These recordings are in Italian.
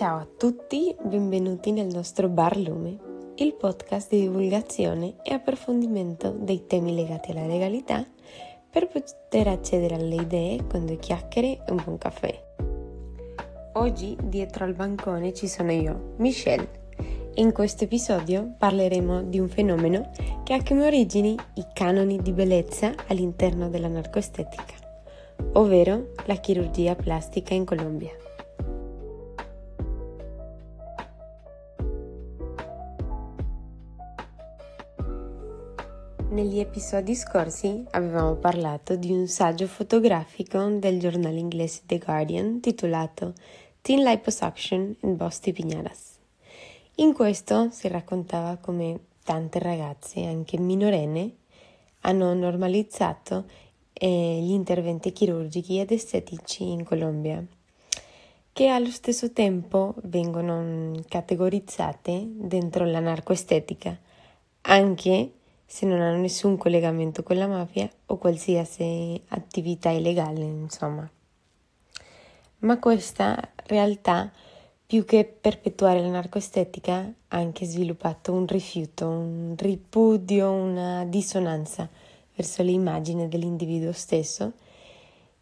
Ciao a tutti, benvenuti nel nostro Bar Lume, il podcast di divulgazione e approfondimento dei temi legati alla legalità per poter accedere alle idee con due chiacchiere e un buon caffè. Oggi dietro al bancone ci sono io, Michelle. In questo episodio parleremo di un fenomeno che ha come origini i canoni di bellezza all'interno della narcoestetica, ovvero la chirurgia plastica in Colombia. Negli episodi scorsi avevamo parlato di un saggio fotografico del giornale inglese The Guardian titolato Teen Liposuction in Bosti Piñaras. In questo si raccontava come tante ragazze, anche minorenni, hanno normalizzato eh, gli interventi chirurgici ed estetici in Colombia, che allo stesso tempo vengono categorizzate dentro la narcoestetica, anche se non hanno nessun collegamento con la mafia o qualsiasi attività illegale, insomma. Ma questa realtà, più che perpetuare la narcoestetica, ha anche sviluppato un rifiuto, un ripudio, una dissonanza verso l'immagine dell'individuo stesso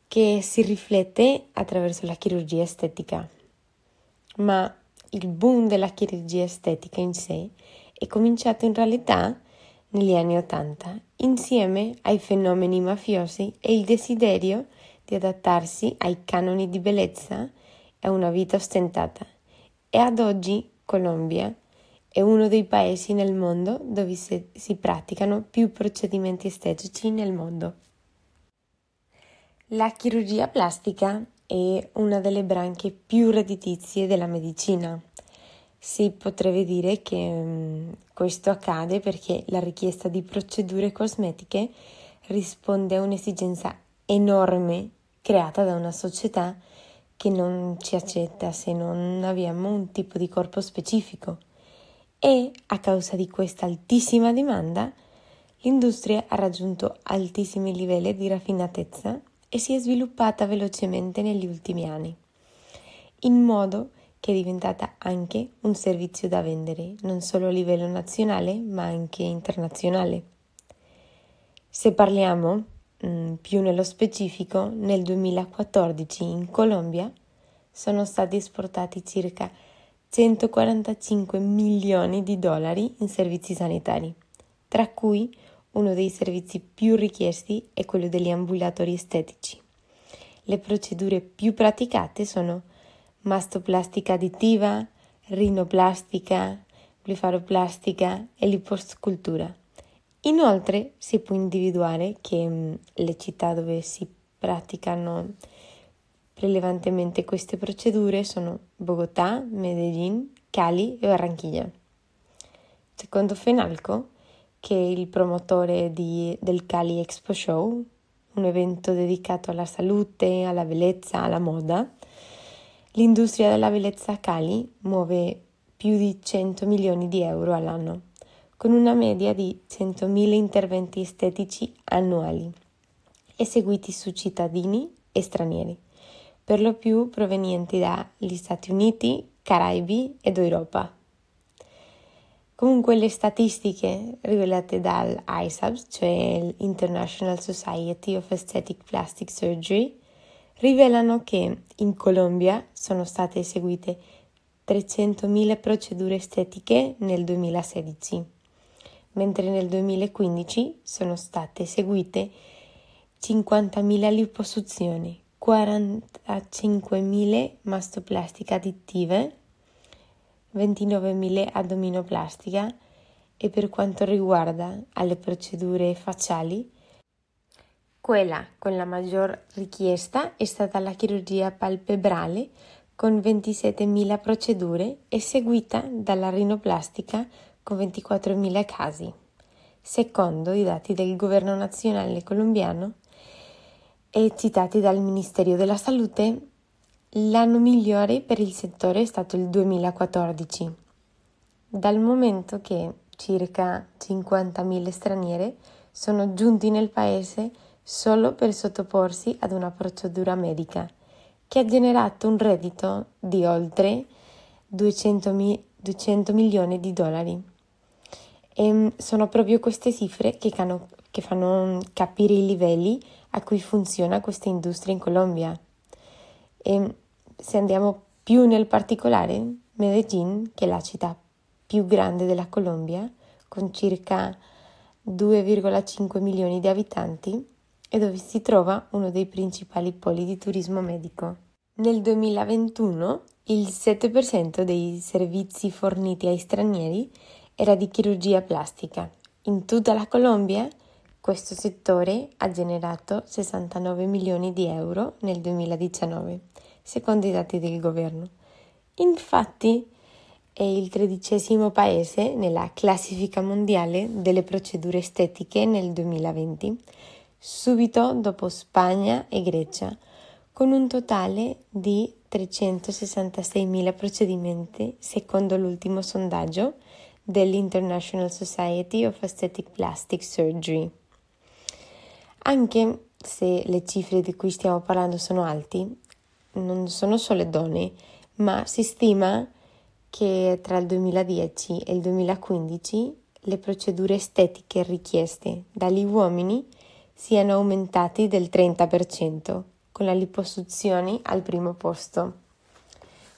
che si riflette attraverso la chirurgia estetica. Ma il boom della chirurgia estetica in sé è cominciato in realtà negli anni Ottanta, insieme ai fenomeni mafiosi e il desiderio di adattarsi ai canoni di bellezza e a una vita ostentata. E ad oggi Colombia è uno dei paesi nel mondo dove si, praticano più procedimenti estetici nel mondo. La chirurgia plastica è una delle branche più redditizie della medicina si potrebbe dire che um, questo accade perché la richiesta di procedure cosmetiche risponde a un'esigenza enorme creata da una società che non ci accetta se non abbiamo un tipo di corpo specifico. E a causa di questa altissima domanda l'industria ha raggiunto altissimi livelli di raffinatezza e si è sviluppata velocemente negli ultimi anni, in modo che è diventata anche un servizio da vendere, non solo a livello nazionale, ma anche internazionale. Se parliamo mm, più nello specifico, nel 2014 in Colombia sono stati esportati circa 145 milioni di dollari in servizi sanitari, tra cui uno dei servizi più richiesti è quello degli ambulatori estetici. Le procedure più praticate sono mastoplastica additiva, rinoplastica, blefaroplastica e liposcultura. Inoltre si può individuare che mm, le città dove si praticano prelevantemente queste procedure sono Bogotà, Medellin, Cali e Barranquilla. Secondo Fenalco, che è il promotore di, del Cali Expo Show, un evento dedicato alla salute, alla bellezza, alla moda, L'industria della bellezza Cali muove più di 100 milioni di euro all'anno, con una media di 100.000 interventi estetici annuali, eseguiti su cittadini e stranieri, per lo più provenienti dagli Stati Uniti, Caraibi ed Europa. Comunque le statistiche rivelate dall'ISAPS, cioè l'International Society of Aesthetic Plastic Surgery, rivelano che in Colombia sono state eseguite 300.000 procedure estetiche nel 2016, mentre nel 2015 sono state eseguite 50.000 liposuzioni, 45.000 mastoplastiche additive, 29.000 addominoplastica e per quanto riguarda alle procedure facciali quella con la maggior richiesta è stata la chirurgia palpebrale con 27.000 procedure e seguita dalla rinoplastica con 24.000 casi, secondo i dati del governo nazionale colombiano e citati dal Ministero della Salute. L'anno migliore per il settore è stato il 2014, dal momento che circa 50.000 straniere sono giunti nel paese solo per sottoporsi ad una procedura medica che ha generato un reddito di oltre 200, mi- 200 milioni di dollari. E mm, sono proprio queste cifre che, cano- che fanno capire i livelli a cui funziona questa industria in Colombia. E mm, se andiamo più nel particolare, Medellin, che è la città più grande della Colombia, con circa 2,5 milioni di abitanti, e dove si trova uno dei principali poli di turismo medico. Nel 2021 il 7% dei servizi forniti ai stranieri era di chirurgia plastica. In tutta la Colombia questo settore ha generato 69 milioni di euro nel 2019, secondo i dati del governo. Infatti è il tredicesimo paese nella classifica mondiale delle procedure estetiche nel 2020, subito dopo Spagna e Grecia, con un totale di 366.000 procedimenti secondo l'ultimo sondaggio dell'International Society of Aesthetic Plastic Surgery. Anche se le cifre di cui stiamo parlando sono alti, non sono solo donne, ma si stima che tra il 2010 e il 2015 le procedure estetiche richieste dagli uomini siano aumentati del 30%, con la liposuzione al primo posto,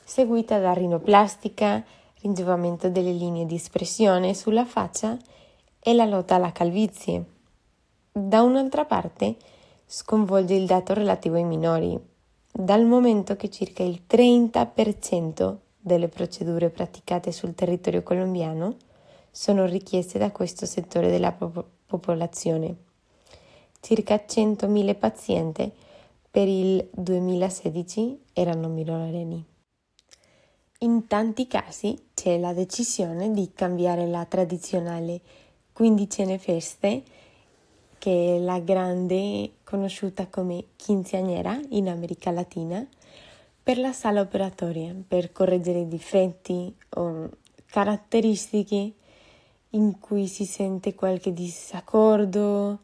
seguita da rinoplastica, ringiovamento delle linee di espressione sulla faccia e la lotta alla calvizie. Da un'altra parte, sconvolge il dato relativo ai minori, dal momento che circa il 30% delle procedure praticate sul territorio colombiano sono richieste da questo settore della pop- popolazione circa 100.000 pazienti per il 2016 erano minorenni. In tanti casi c'è la decisione di cambiare la tradizionale quindicenne feste, che è la grande conosciuta come quinceañera in America Latina, per la sala operatoria, per correggere difetti o caratteristiche in cui si sente qualche disaccordo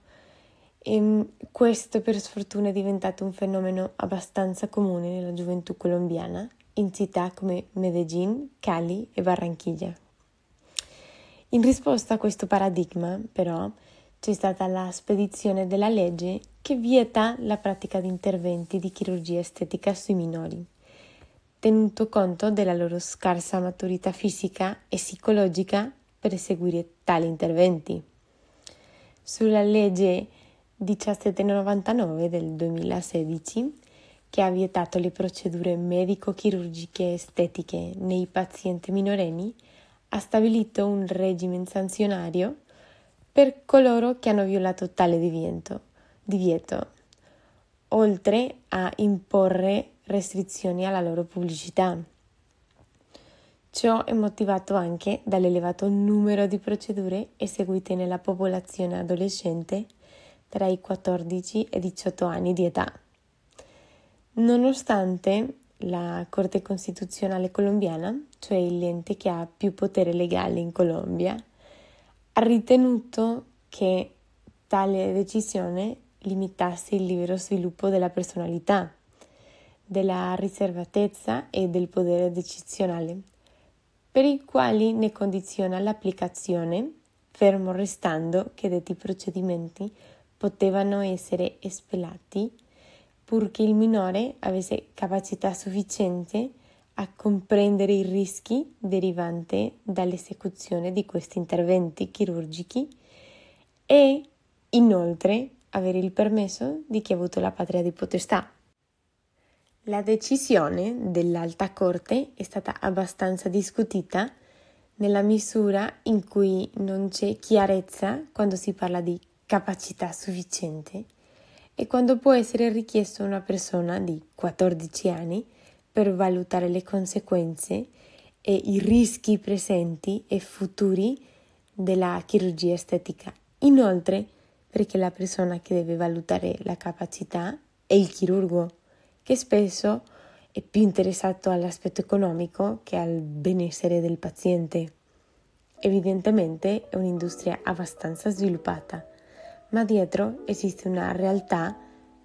e ehm, questo per sfortuna è diventato un fenomeno abbastanza comune nella gioventù colombiana in città come Medellin, Cali e Barranquilla. In risposta a questo paradigma, però, c'è stata la spedizione della legge che vieta la pratica di interventi di chirurgia estetica sui minori, tenuto conto della loro scarsa maturità fisica e psicologica per eseguire tali interventi. Sulla legge 1799 del 2016 che ha vietato le procedure medico-chirurgiche estetiche nei pazienti minorenni, ha stabilito un regime sanzionario per coloro che hanno violato tale divieto, divieto oltre a imporre restrizioni alla loro pubblicità. Ciò è motivato anche dall'elevato numero di procedure eseguite nella popolazione adolescente tra i 14 e i 18 anni di età. Nonostante la Corte Costituzionale colombiana, cioè l'ente che ha più potere legale in Colombia, ha ritenuto che tale decisione limitasse il libero sviluppo della personalità, della riservatezza e del potere decisionale, per i quali ne condiziona l'applicazione, fermo restando che detti procedimenti potevano essere espellati purché il minore avesse capacità sufficiente a comprendere i rischi derivanti dall'esecuzione di questi interventi chirurgici e inoltre avere il permesso di chi ha avuto la patria di potestà. La decisione dell'Alta Corte è stata abbastanza discutita nella misura in cui non c'è chiarezza quando si parla di capacità sufficiente e quando può essere richiesto a una persona di 14 anni per valutare le conseguenze e i rischi presenti e futuri della chirurgia estetica. Inoltre, perché la persona che deve valutare la capacità è il chirurgo, che spesso è più interessato all'aspetto economico che al benessere del paziente. Evidentemente è un'industria abbastanza sviluppata ma dietro esiste una realtà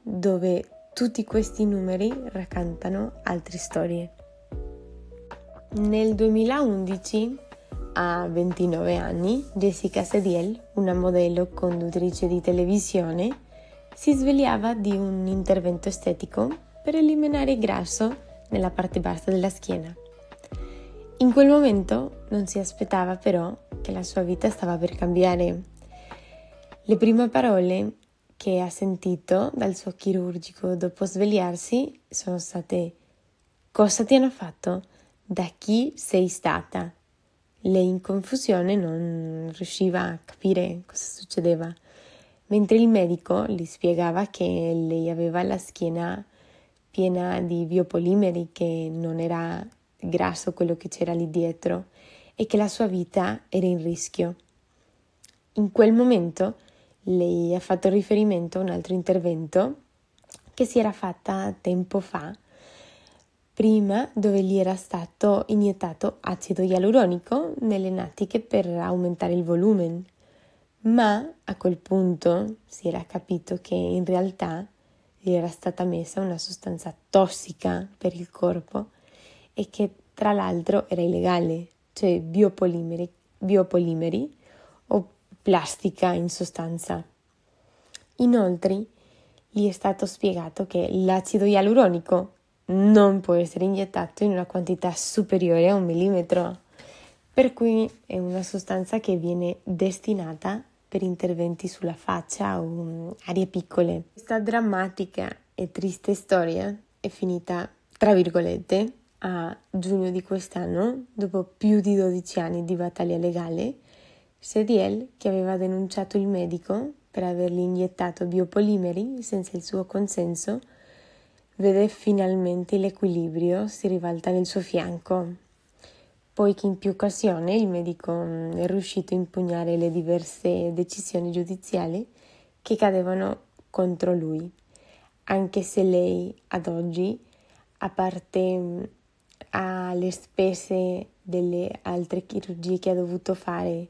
dove tutti questi numeri raccontano altre storie. Nel 2011, a 29 anni, Jessica Sediel, una modello conduttrice di televisione, si svegliava di un intervento estetico per eliminare il grasso nella parte bassa della schiena. In quel momento non si aspettava però che la sua vita stava per cambiare. Le prime parole che ha sentito dal suo chirurgico dopo svegliarsi sono state Cosa ti hanno fatto? Da chi sei stata? Lei in confusione non riusciva a capire cosa succedeva, mentre il medico gli spiegava che lei aveva la schiena piena di biopolimeri, che non era grasso quello che c'era lì dietro e che la sua vita era in rischio. In quel momento lei ha fatto riferimento a un altro intervento che si era fatta tempo fa, prima dove gli era stato iniettato acido ialuronico nelle natiche per aumentare il volume. Ma a quel punto si era capito che in realtà gli era stata messa una sostanza tossica per il corpo e che tra l'altro era illegale, cioè biopolimeri, biopolimeri plastica in sostanza. Inoltre gli è stato spiegato che l'acido ialuronico non può essere iniettato in una quantità superiore a un millimetro, per cui è una sostanza che viene destinata per interventi sulla faccia o aree piccole. Questa drammatica e triste storia è finita, tra virgolette, a giugno di quest'anno, dopo più di 12 anni di battaglia legale, Sediel, che aveva denunciato il medico per avergli iniettato biopolimeri senza il suo consenso, vede finalmente l'equilibrio si ribalta nel suo fianco, poiché in più occasioni il medico mm, è riuscito a impugnare le diverse decisioni giudiziali che cadevano contro lui, anche se lei ad oggi, a parte mm, alle spese delle altre chirurgie che ha dovuto fare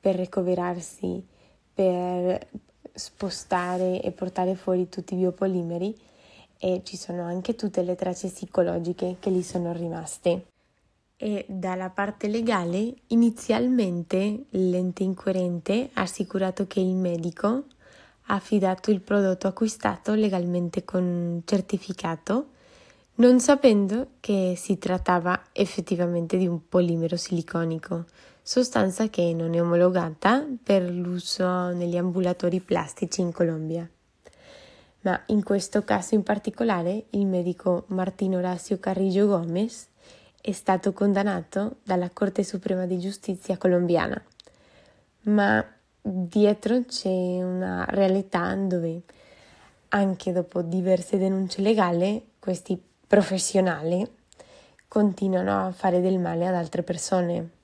per ricoverarsi, per spostare e portare fuori tutti i biopolimeri e ci sono anche tutte le tracce psicologiche che gli sono rimaste. E dalla parte legale, inizialmente l'ente inquirente ha assicurato che il medico ha affidato il prodotto acquistato legalmente con certificato non sapendo che si trattava effettivamente di un polimero siliconico, sostanza che non è omologata per l'uso negli ambulatori plastici in Colombia. Ma in questo caso in particolare il medico Martín Horacio Carrillo Gómez è stato condannato dalla Corte Suprema di Giustizia colombiana. Ma dietro c'è una realtà dove anche dopo diverse denunce legali questi professionali continuano a fare del male ad altre persone.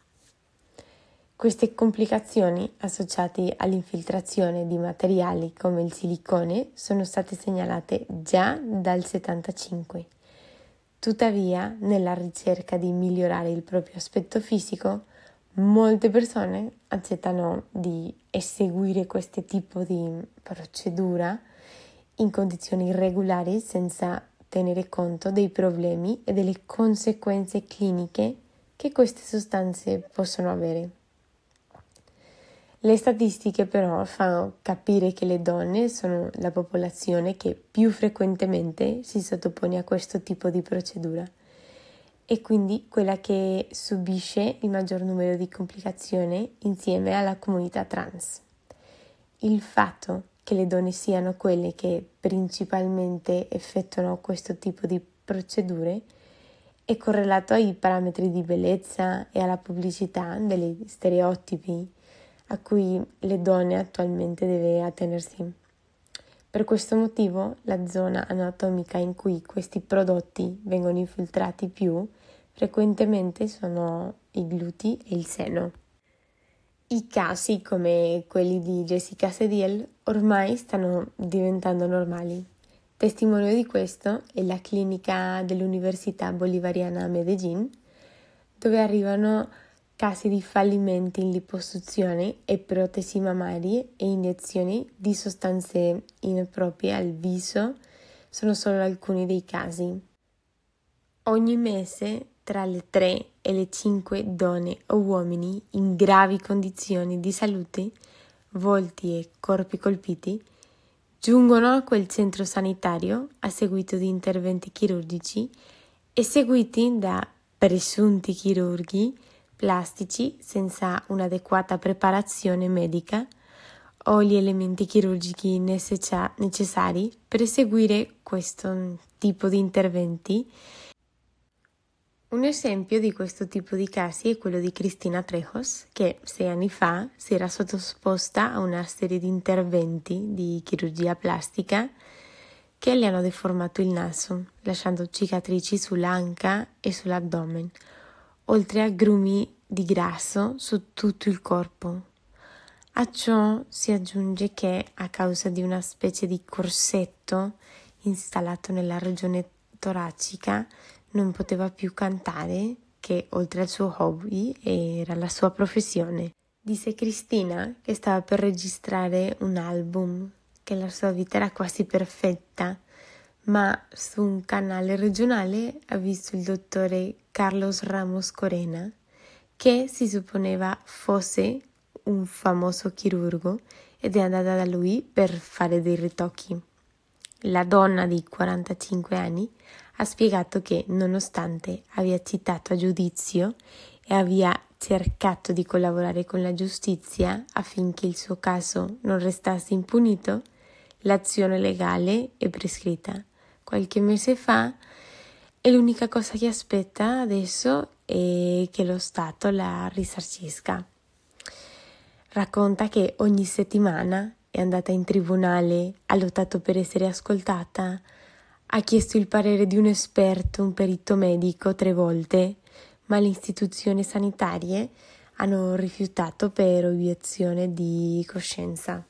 Queste complicazioni associate all'infiltrazione di materiali come il silicone sono state segnalate già dal 75. Tuttavia, nella ricerca di migliorare il proprio aspetto fisico, molte persone accettano di eseguire questo tipo di procedura in condizioni irregolari senza tenere conto dei problemi e delle conseguenze cliniche che queste sostanze possono avere. Le statistiche però fanno capire che le donne sono la popolazione che più frequentemente si sottopone a questo tipo di procedura e quindi quella che subisce il maggior numero di complicazioni insieme alla comunità trans. Il fatto che le donne siano quelle che principalmente effettuano questo tipo di procedure è correlato ai parametri di bellezza e alla pubblicità degli stereotipi a cui le donne attualmente deve attenersi. Per questo motivo la zona anatomica in cui questi prodotti vengono infiltrati più frequentemente sono i glutei e il seno. I casi come quelli di Jessica Sediel ormai stanno diventando normali. Testimone di questo è la clinica dell'Università Bolivariana a Medellin, dove arrivano casi di fallimenti in liposuzione e protesi mammarie e iniezioni di sostanze improprie al viso sono solo alcuni dei casi. Ogni mese tra le 3 e le 5 donne o uomini in gravi condizioni di salute, volti e corpi colpiti, giungono a quel centro sanitario a seguito di interventi chirurgici eseguiti da presunti chirurghi plastici senza un'adeguata preparazione medica o gli elementi chirurgici necessari per eseguire questo tipo di interventi. Un esempio di questo tipo di casi è quello di Cristina Trejos, che sei anni fa si era sottoposta a una serie di interventi di chirurgia plastica che le hanno deformato il naso, lasciando cicatrici sull'anca e sull'addome, oltre a grumi di grasso su tutto il corpo. A ciò si aggiunge che, a causa di una specie di corsetto installato nella regione toracica, non poteva più cantare, che oltre al suo hobby era la sua professione. Disse Cristina che stava per registrare un album, che la sua vita era quasi perfetta, ma su un canale regionale ha visto il dottore Carlos Ramos Corena, che si supponeva fosse un famoso chirurgo ed è andata da lui per fare dei ritocchi. La donna di 45 anni ha spiegato che, nonostante abbia citato a giudizio e abbia cercato di collaborare con la giustizia affinché il suo caso non restasse impunito, l'azione legale è prescritta. Qualche mese fa e l'unica cosa che aspetta adesso è che lo Stato la risarcisca. Racconta che ogni settimana è andata in tribunale, ha lottato per essere ascoltata, ha chiesto il parere di un esperto, un perito medico, tre volte, ma le istituzioni sanitarie hanno rifiutato per obiezione di coscienza.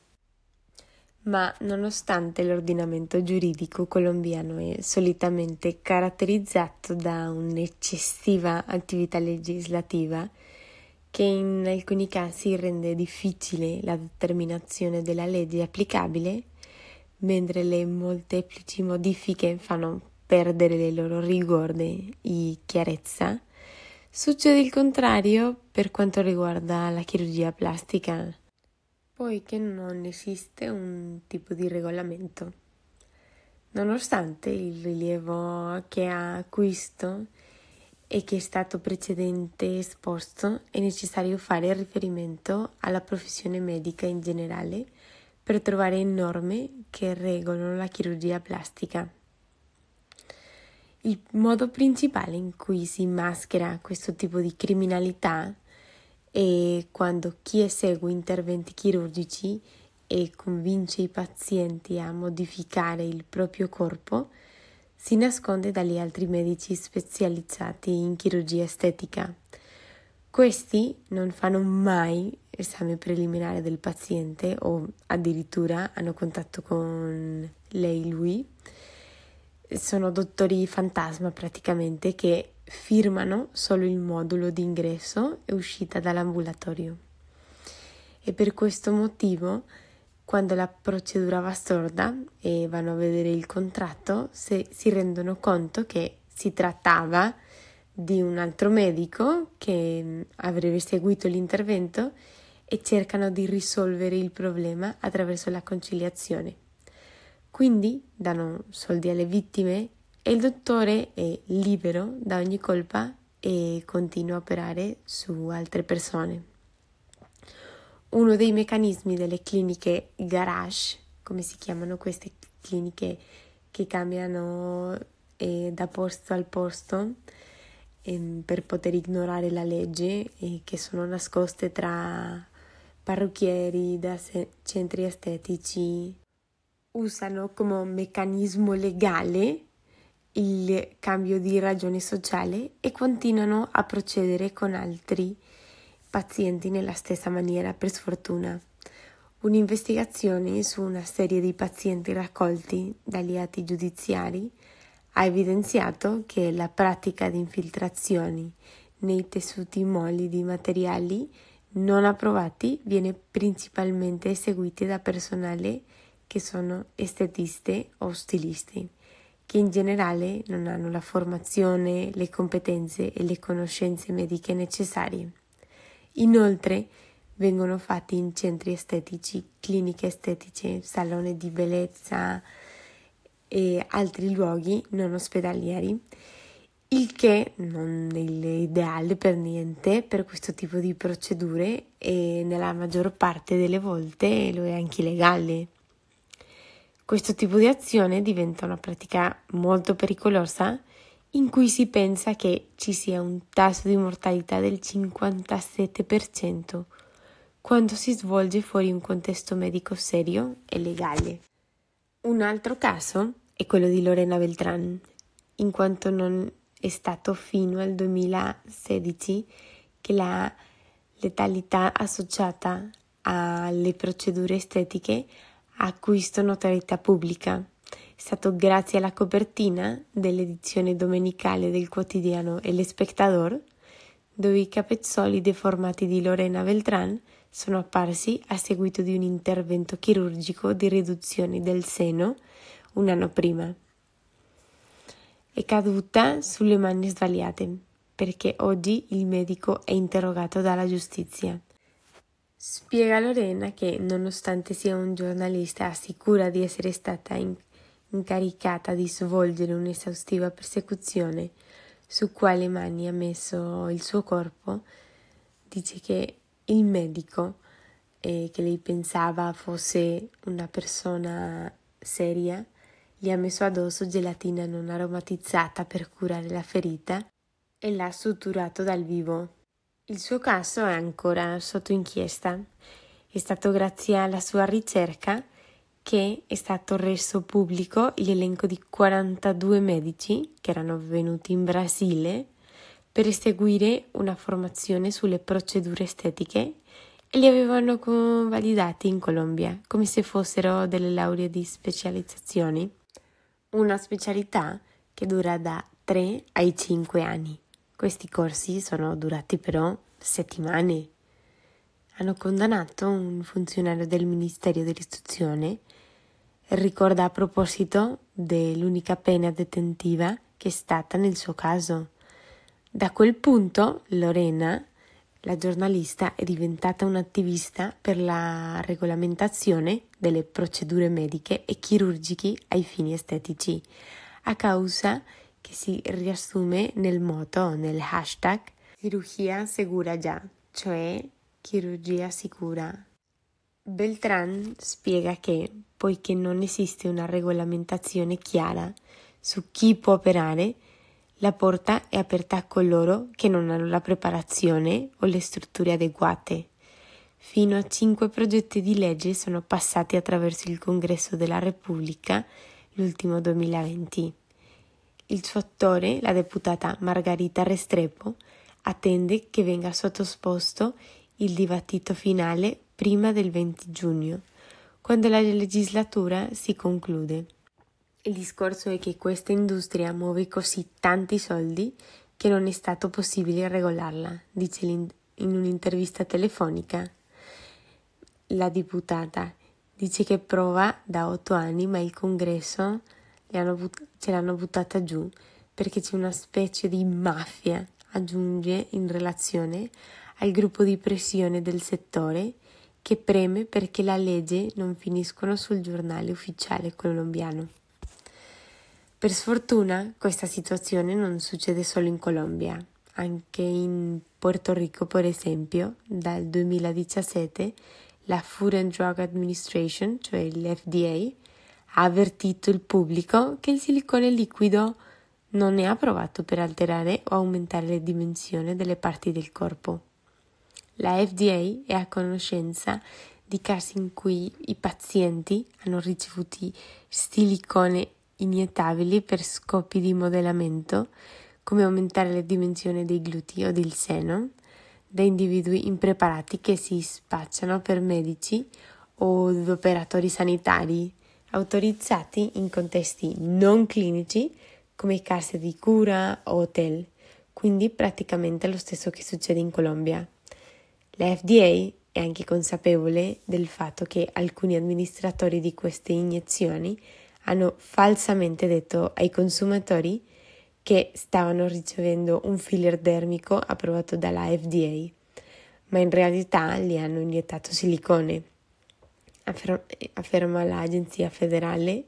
Ma nonostante l'ordinamento giuridico colombiano è solitamente caratterizzato da un'eccessiva attività legislativa, che in alcuni casi rende difficile la determinazione della legge applicabile, mentre le molteplici modifiche fanno perdere le loro rigore e chiarezza, succede il contrario per quanto riguarda la chirurgia plastica, poiché non esiste un tipo di regolamento. Nonostante il rilievo che ha acquisto e che è stato precedentemente esposto, è necessario fare riferimento alla professione medica in generale per trovare norme che regolano la chirurgia plastica. Il modo principale in cui si maschera questo tipo di criminalità è quando chi esegue interventi chirurgici e convince i pazienti a modificare il proprio corpo si nasconde dagli altri medici specializzati in chirurgia estetica. Questi non fanno mai esame preliminare del paziente o addirittura hanno contatto con lei, lui. Sono dottori fantasma praticamente che firmano solo il modulo di ingresso e uscita dall'ambulatorio. E per questo motivo quando la procedura va storta e vanno a vedere il contratto, se si rendono conto che si trattava di un altro medico che mm, avrebbe seguito l'intervento e cercano di risolvere il problema attraverso la conciliazione. Quindi danno soldi alle vittime e il dottore è libero da ogni colpa e continua a operare su altre persone. Uno dei meccanismi delle cliniche garage, come si chiamano queste cliniche che cambiano eh, da posto al posto eh, per poter ignorare la legge e che sono nascoste tra parrucchieri, da se- centri estetici, usano come meccanismo legale il cambio di ragione sociale e continuano a procedere con altri pazienti nella stessa maniera, per sfortuna. Un'investigazione su una serie di pazienti raccolti dagli atti giudiziari ha evidenziato che la pratica di infiltrazioni nei tessuti molli di materiali non approvati viene principalmente eseguita da personale che sono estetiste o stilisti, che in generale non hanno la formazione, le competenze e le conoscenze mediche necessarie. Inoltre vengono fatti in centri estetici, cliniche estetiche, saloni di bellezza e altri luoghi non ospedalieri, il che non è l'ideale per niente per questo tipo di procedure e nella maggior parte delle volte lo è anche illegale. Questo tipo di azione diventa una pratica molto pericolosa in cui si pensa che ci sia un tasso di mortalità del 57% quando si svolge fuori un contesto medico serio e legale. Un altro caso è quello di Lorena Beltran, in quanto non è stato fino al 2016 che la letalità associata alle procedure estetiche acquisto notorietà pubblica. È stato grazie alla copertina dell'edizione domenicale del quotidiano El Espectador, dove i capezzoli deformati di Lorena Beltrán sono apparsi a seguito di un intervento chirurgico di riduzione del seno un anno prima. È caduta sulle mani sbagliate perché oggi il medico è interrogato dalla giustizia. Spiega Lorena che, nonostante sia un giornalista, assicura di essere stata in- incaricata di svolgere un'esaustiva persecuzione su quale mani ha messo il suo corpo, dice che il medico, eh, che lei pensava fosse una persona seria, gli ha messo addosso gelatina non aromatizzata per curare la ferita e l'ha suturato dal vivo. Il suo caso è ancora sotto inchiesta. È stato grazie alla sua ricerca che è stato reso pubblico l'elenco di 42 medici che erano venuti in Brasile per eseguire una formazione sulle procedure estetiche e li avevano convalidati in Colombia come se fossero delle lauree di specializzazioni. Una specialità che dura da 3 ai 5 anni. Questi corsi sono durati però settimane. Hanno condannato un funzionario del Ministero dell'Istruzione ricorda a proposito dell'unica pena detentiva che è stata nel suo caso. Da quel punto Lorena, la giornalista, è diventata un'attivista per la regolamentazione delle procedure mediche e chirurgiche ai fini estetici, a causa che si riassume nel moto, nel hashtag chirurgia segura già, cioè chirurgia sicura. Beltran spiega che, poiché non esiste una regolamentazione chiara su chi può operare, la porta è aperta a coloro che non hanno la preparazione o le strutture adeguate. Fino a cinque progetti di legge sono passati attraverso il Congresso della Repubblica l'ultimo 2020. Il suo attore, la deputata Margarita Restrepo, attende che venga sottoposto il dibattito finale prima del 20 giugno, quando la legislatura si conclude. Il discorso è che questa industria muove così tanti soldi che non è stato possibile regolarla, dice in un'intervista telefonica. La deputata dice che prova da otto anni, ma il congresso but- ce l'hanno buttata giù perché c'è una specie di mafia, aggiunge in relazione al gruppo di pressione del settore che preme perché la legge non finiscono sul giornale ufficiale colombiano. Per sfortuna questa situazione non succede solo in Colombia, anche in Porto Rico per esempio dal 2017 la Food and Drug Administration, cioè l'FDA, ha avvertito il pubblico che il silicone liquido non è approvato per alterare o aumentare le dimensioni delle parti del corpo. La FDA è a conoscenza di casi in cui i pazienti hanno ricevuto silicone iniettabili per scopi di modellamento, come aumentare le dimensioni dei glutei o del seno, da individui impreparati che si spacciano per medici o operatori sanitari autorizzati in contesti non clinici come case di cura o hotel, quindi praticamente lo stesso che succede in Colombia. La FDA è anche consapevole del fatto che alcuni amministratori di queste iniezioni hanno falsamente detto ai consumatori che stavano ricevendo un filler dermico approvato dalla FDA, ma in realtà gli hanno iniettato silicone, afferma l'agenzia federale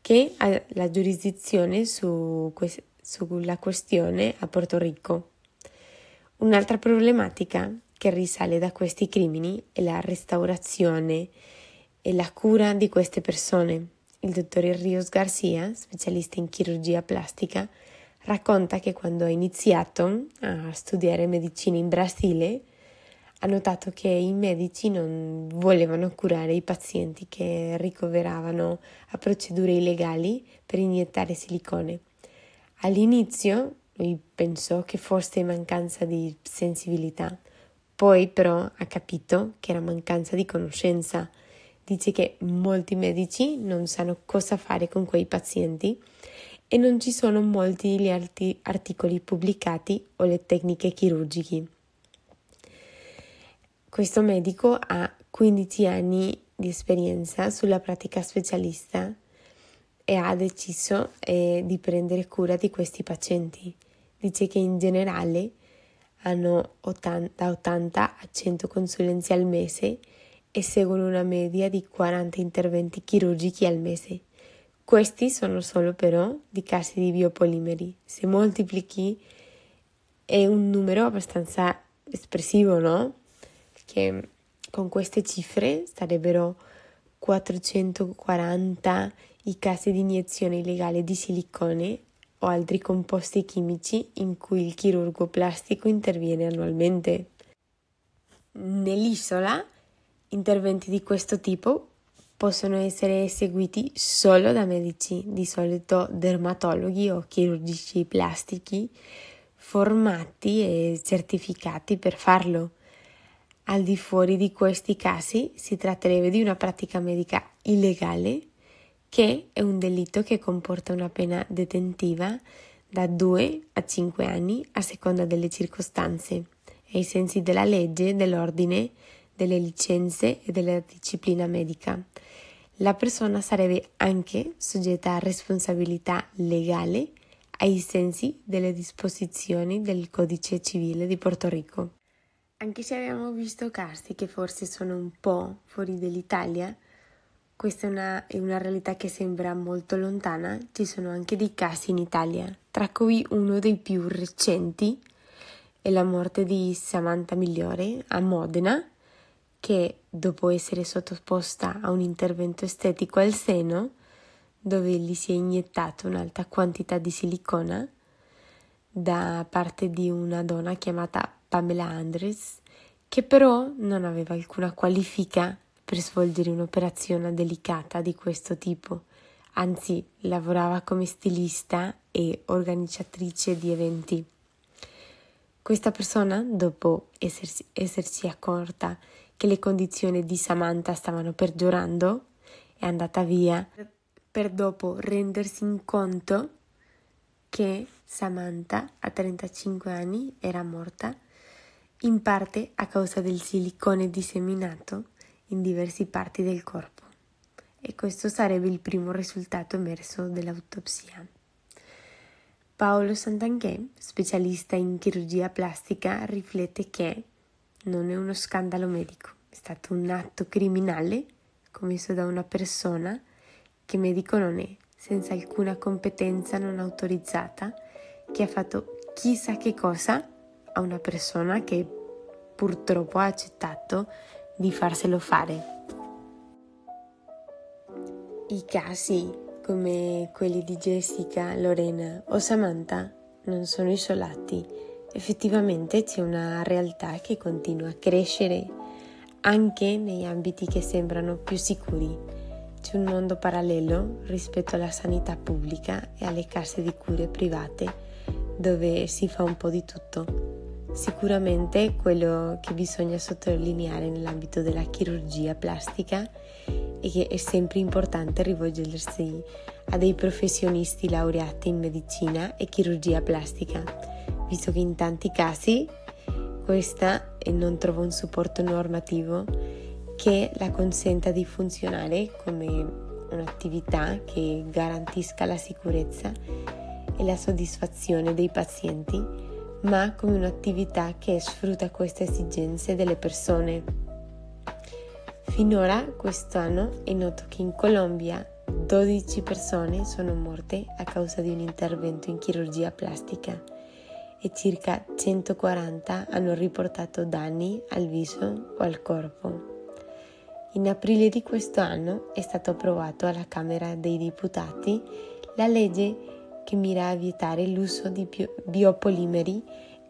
che ha la giurisdizione su sulla questione a Porto Rico. Un'altra problematica che risale da questi crimini è la restaurazione e la cura di queste persone. Il dottor Rios Garcia, specialista in chirurgia plastica, racconta che quando ha iniziato a studiare medicina in Brasile ha notato che i medici non volevano curare i pazienti che ricoveravano a procedure illegali per iniettare silicone. All'inizio lui pensò che fosse mancanza di sensibilità, poi però ha capito che era mancanza di conoscenza. Dice che molti medici non sanno cosa fare con quei pazienti e non ci sono molti gli arti- articoli pubblicati o le tecniche chirurgiche. Questo medico ha 15 anni di esperienza sulla pratica specialista e ha deciso eh, di prendere cura di questi pazienti. Dice che in generale hanno 80, da 80 a 100 consulenze al mese e seguono una media di 40 interventi chirurgici al mese. Questi sono solo però di casi di biopolimeri. Se moltiplichi è un numero abbastanza espressivo, no? Che con queste cifre sarebbero 440 i casi di iniezione illegale di silicone o altri composti chimici in cui il chirurgo plastico interviene annualmente. Nell'isola interventi di questo tipo possono essere eseguiti solo da medici, di solito dermatologhi o chirurgici plastici formati e certificati per farlo. Al di fuori di questi casi si tratterebbe di una pratica medica illegale che è un delitto che comporta una pena detentiva da 2 a 5 anni a seconda delle circostanze, ai sensi della legge, dell'ordine, delle licenze e della disciplina medica. La persona sarebbe anche soggetta a responsabilità legale ai sensi delle disposizioni del Codice civile di Porto Rico. Anche se abbiamo visto casi che forse sono un po' fuori dall'Italia, questa è una, è una, realtà che sembra molto lontana, ci sono anche dei casi in Italia, tra cui uno dei più recenti è la morte di Samantha Migliore a Modena, che dopo essere sottoposta a un intervento estetico al seno, dove gli si è iniettato un'alta quantità di silicona da parte di una donna chiamata Pamela Andres, che però non aveva alcuna qualifica per svolgere un'operazione delicata di questo tipo, anzi lavorava come stilista e organizzatrice di eventi. Questa persona, dopo essersi, essersi accorta che le condizioni di Samantha stavano peggiorando, è andata via per dopo rendersi in conto che Samantha a 35 anni era morta in parte a causa del silicone disseminato in diverse parti del corpo e questo sarebbe il primo risultato emerso dell'autopsia. Paolo Santanchè, specialista in chirurgia plastica, riflette che non è uno scandalo medico, è stato un atto criminale commesso da una persona che medico non è, senza alcuna competenza non autorizzata, che ha fatto chissà che cosa a una persona che purtroppo ha accettato di farselo fare. I casi come quelli di Jessica, Lorena o Samantha non sono isolati. Effettivamente c'è una realtà che continua a crescere anche negli ambiti che sembrano più sicuri. C'è un mondo parallelo rispetto alla sanità pubblica e alle case di cure private dove si fa un po' di tutto. Sicuramente quello che bisogna sottolineare nell'ambito della chirurgia plastica è che è sempre importante rivolgersi a dei professionisti laureati in medicina e chirurgia plastica, visto che in tanti casi questa non trova un supporto normativo che la consenta di funzionare come un'attività che garantisca la sicurezza e la soddisfazione dei pazienti, ma come un'attività che sfrutta queste esigenze delle persone. Finora quest'anno è noto che in Colombia 12 persone sono morte a causa di un intervento in chirurgia plastica e circa 140 hanno riportato danni al viso o al corpo. In aprile di questo anno è stato approvato alla Camera dei Deputati la legge che mira a vietare l'uso di biopolimeri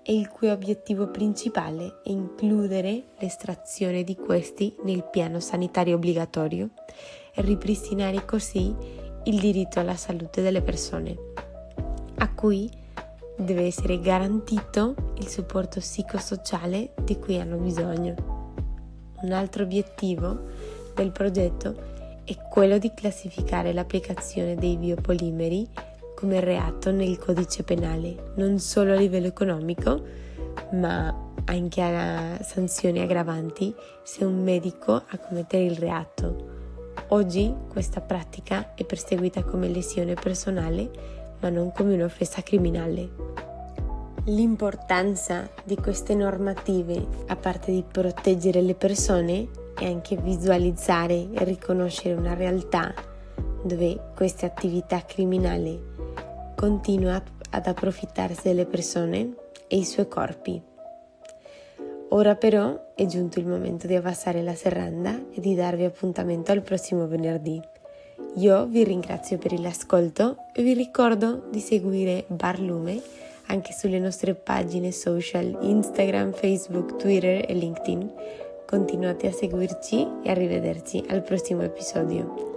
e il cui obiettivo principale è includere l'estrazione di questi nel piano sanitario obbligatorio e ripristinare così il diritto alla salute delle persone, a cui deve essere garantito il supporto psicosociale di cui hanno bisogno. Un altro obiettivo del progetto è quello di classificare l'applicazione dei biopolimeri come reato nel codice penale, non solo a livello economico, ma anche a sanzioni aggravanti se un medico a commettere il reato. Oggi questa pratica è perseguita come lesione personale ma non come un'offesa criminale. L'importanza di queste normative, a parte di proteggere le persone, è anche visualizzare e riconoscere una realtà dove questa attività criminale continua ad approfittarsi delle persone e i suoi corpi. Ora però è giunto il momento di abbassare la serranda e di darvi appuntamento al prossimo venerdì. Io vi ringrazio per l'ascolto e vi ricordo di seguire Barlume anche sulle nostre pagine social Instagram, Facebook, Twitter e LinkedIn. Continuate a seguirci e arrivederci al prossimo episodio.